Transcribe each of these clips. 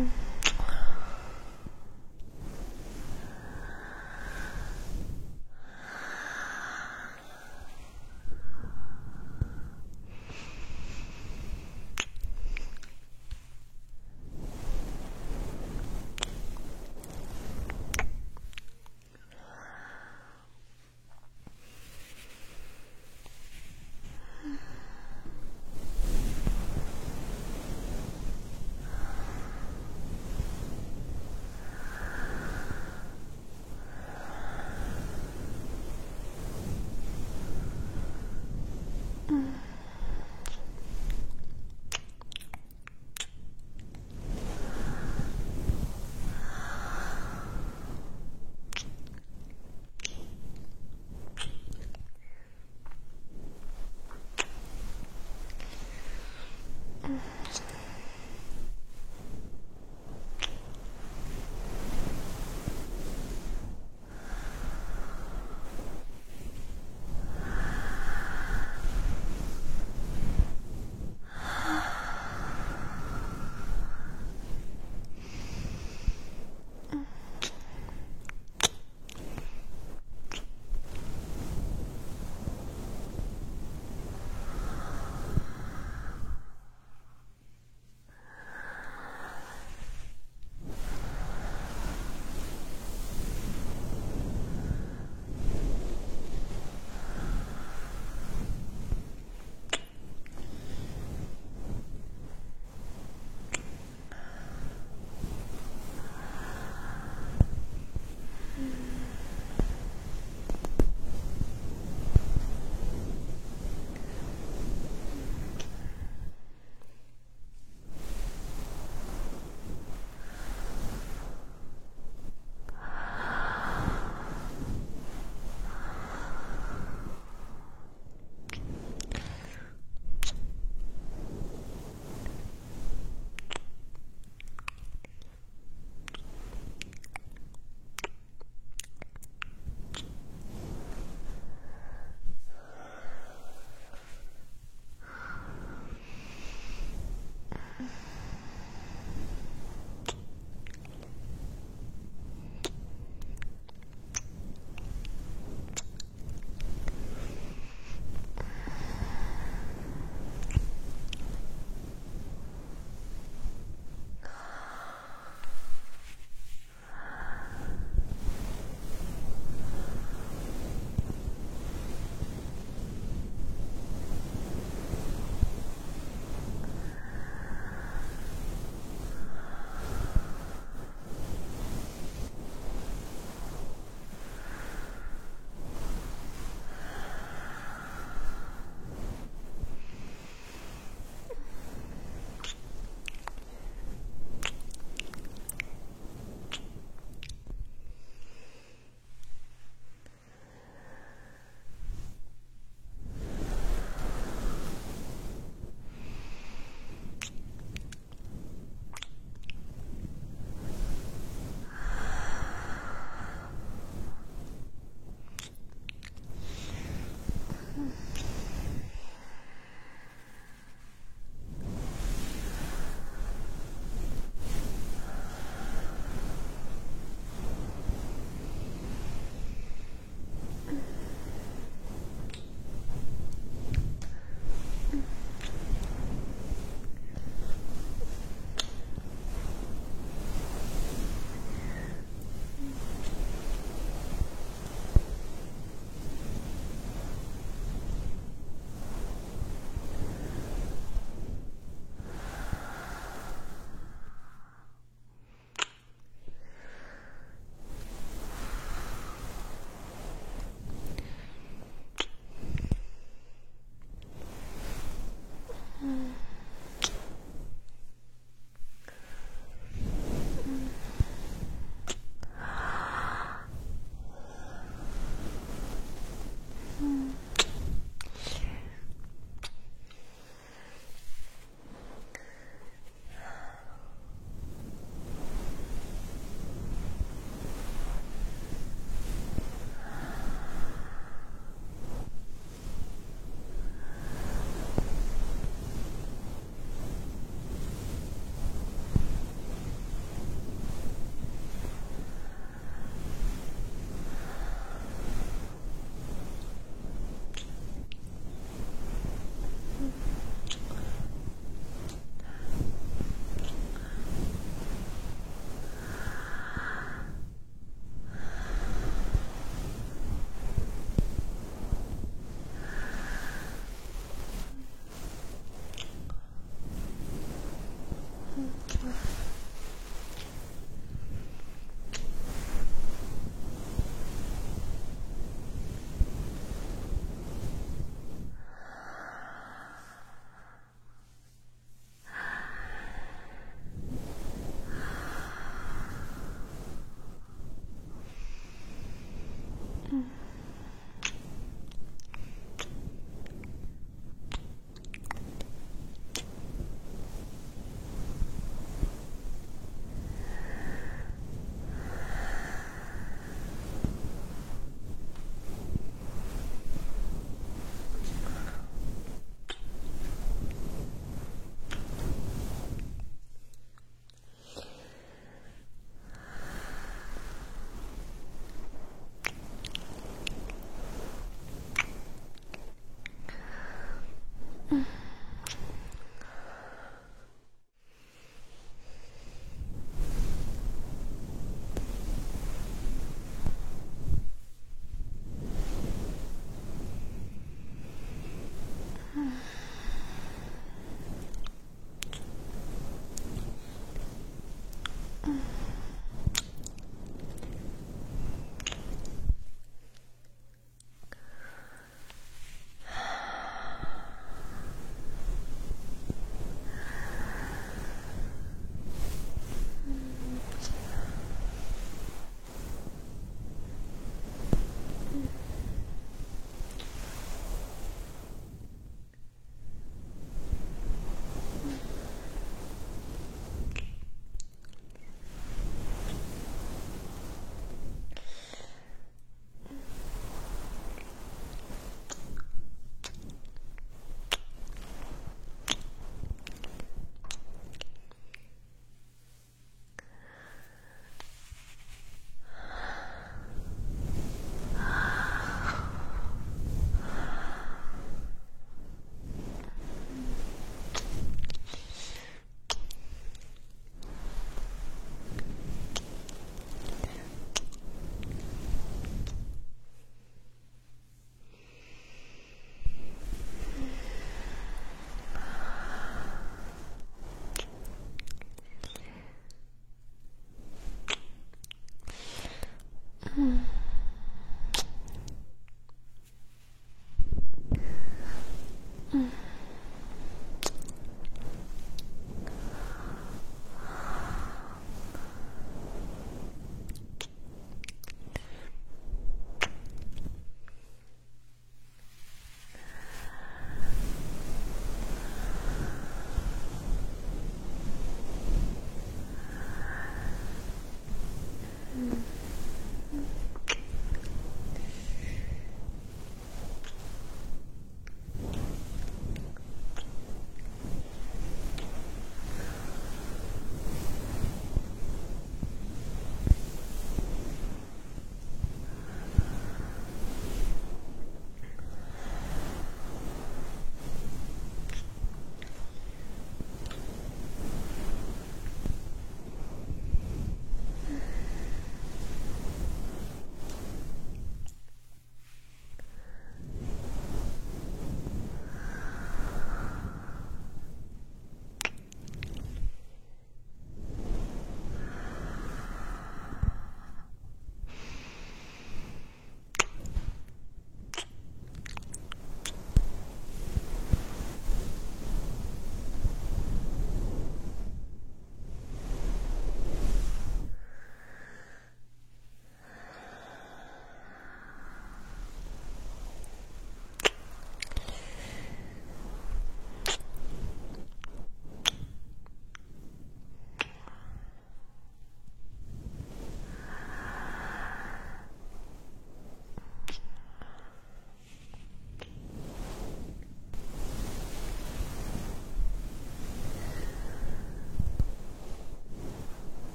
Mm-hmm.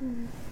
嗯。